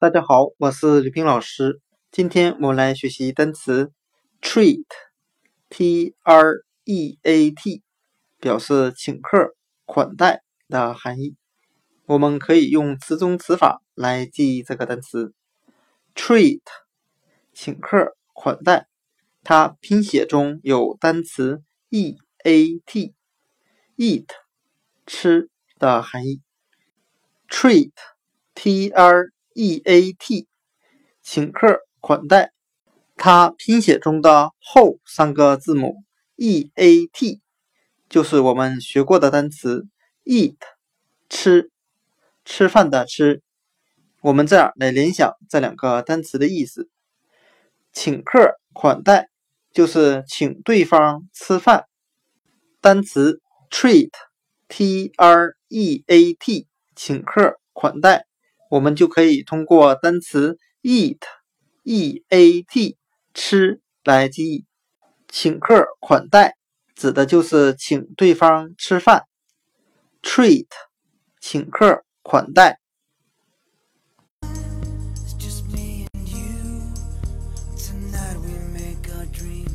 大家好，我是吕冰老师。今天我们来学习单词 treat，t r e a t，表示请客、款待的含义。我们可以用词中词法来记忆这个单词 treat，请客、款待。它拼写中有单词 e a t，eat，吃的含义。treat，t r E A T，请客款待，它拼写中的后三个字母 E A T，就是我们学过的单词 eat，吃，吃饭的吃。我们这样来联想这两个单词的意思：请客款待就是请对方吃饭。单词 treat，T R E A T，请客款待。我们就可以通过单词 eat e a t 吃来记忆。请客款待指的就是请对方吃饭，treat 请客款待。dream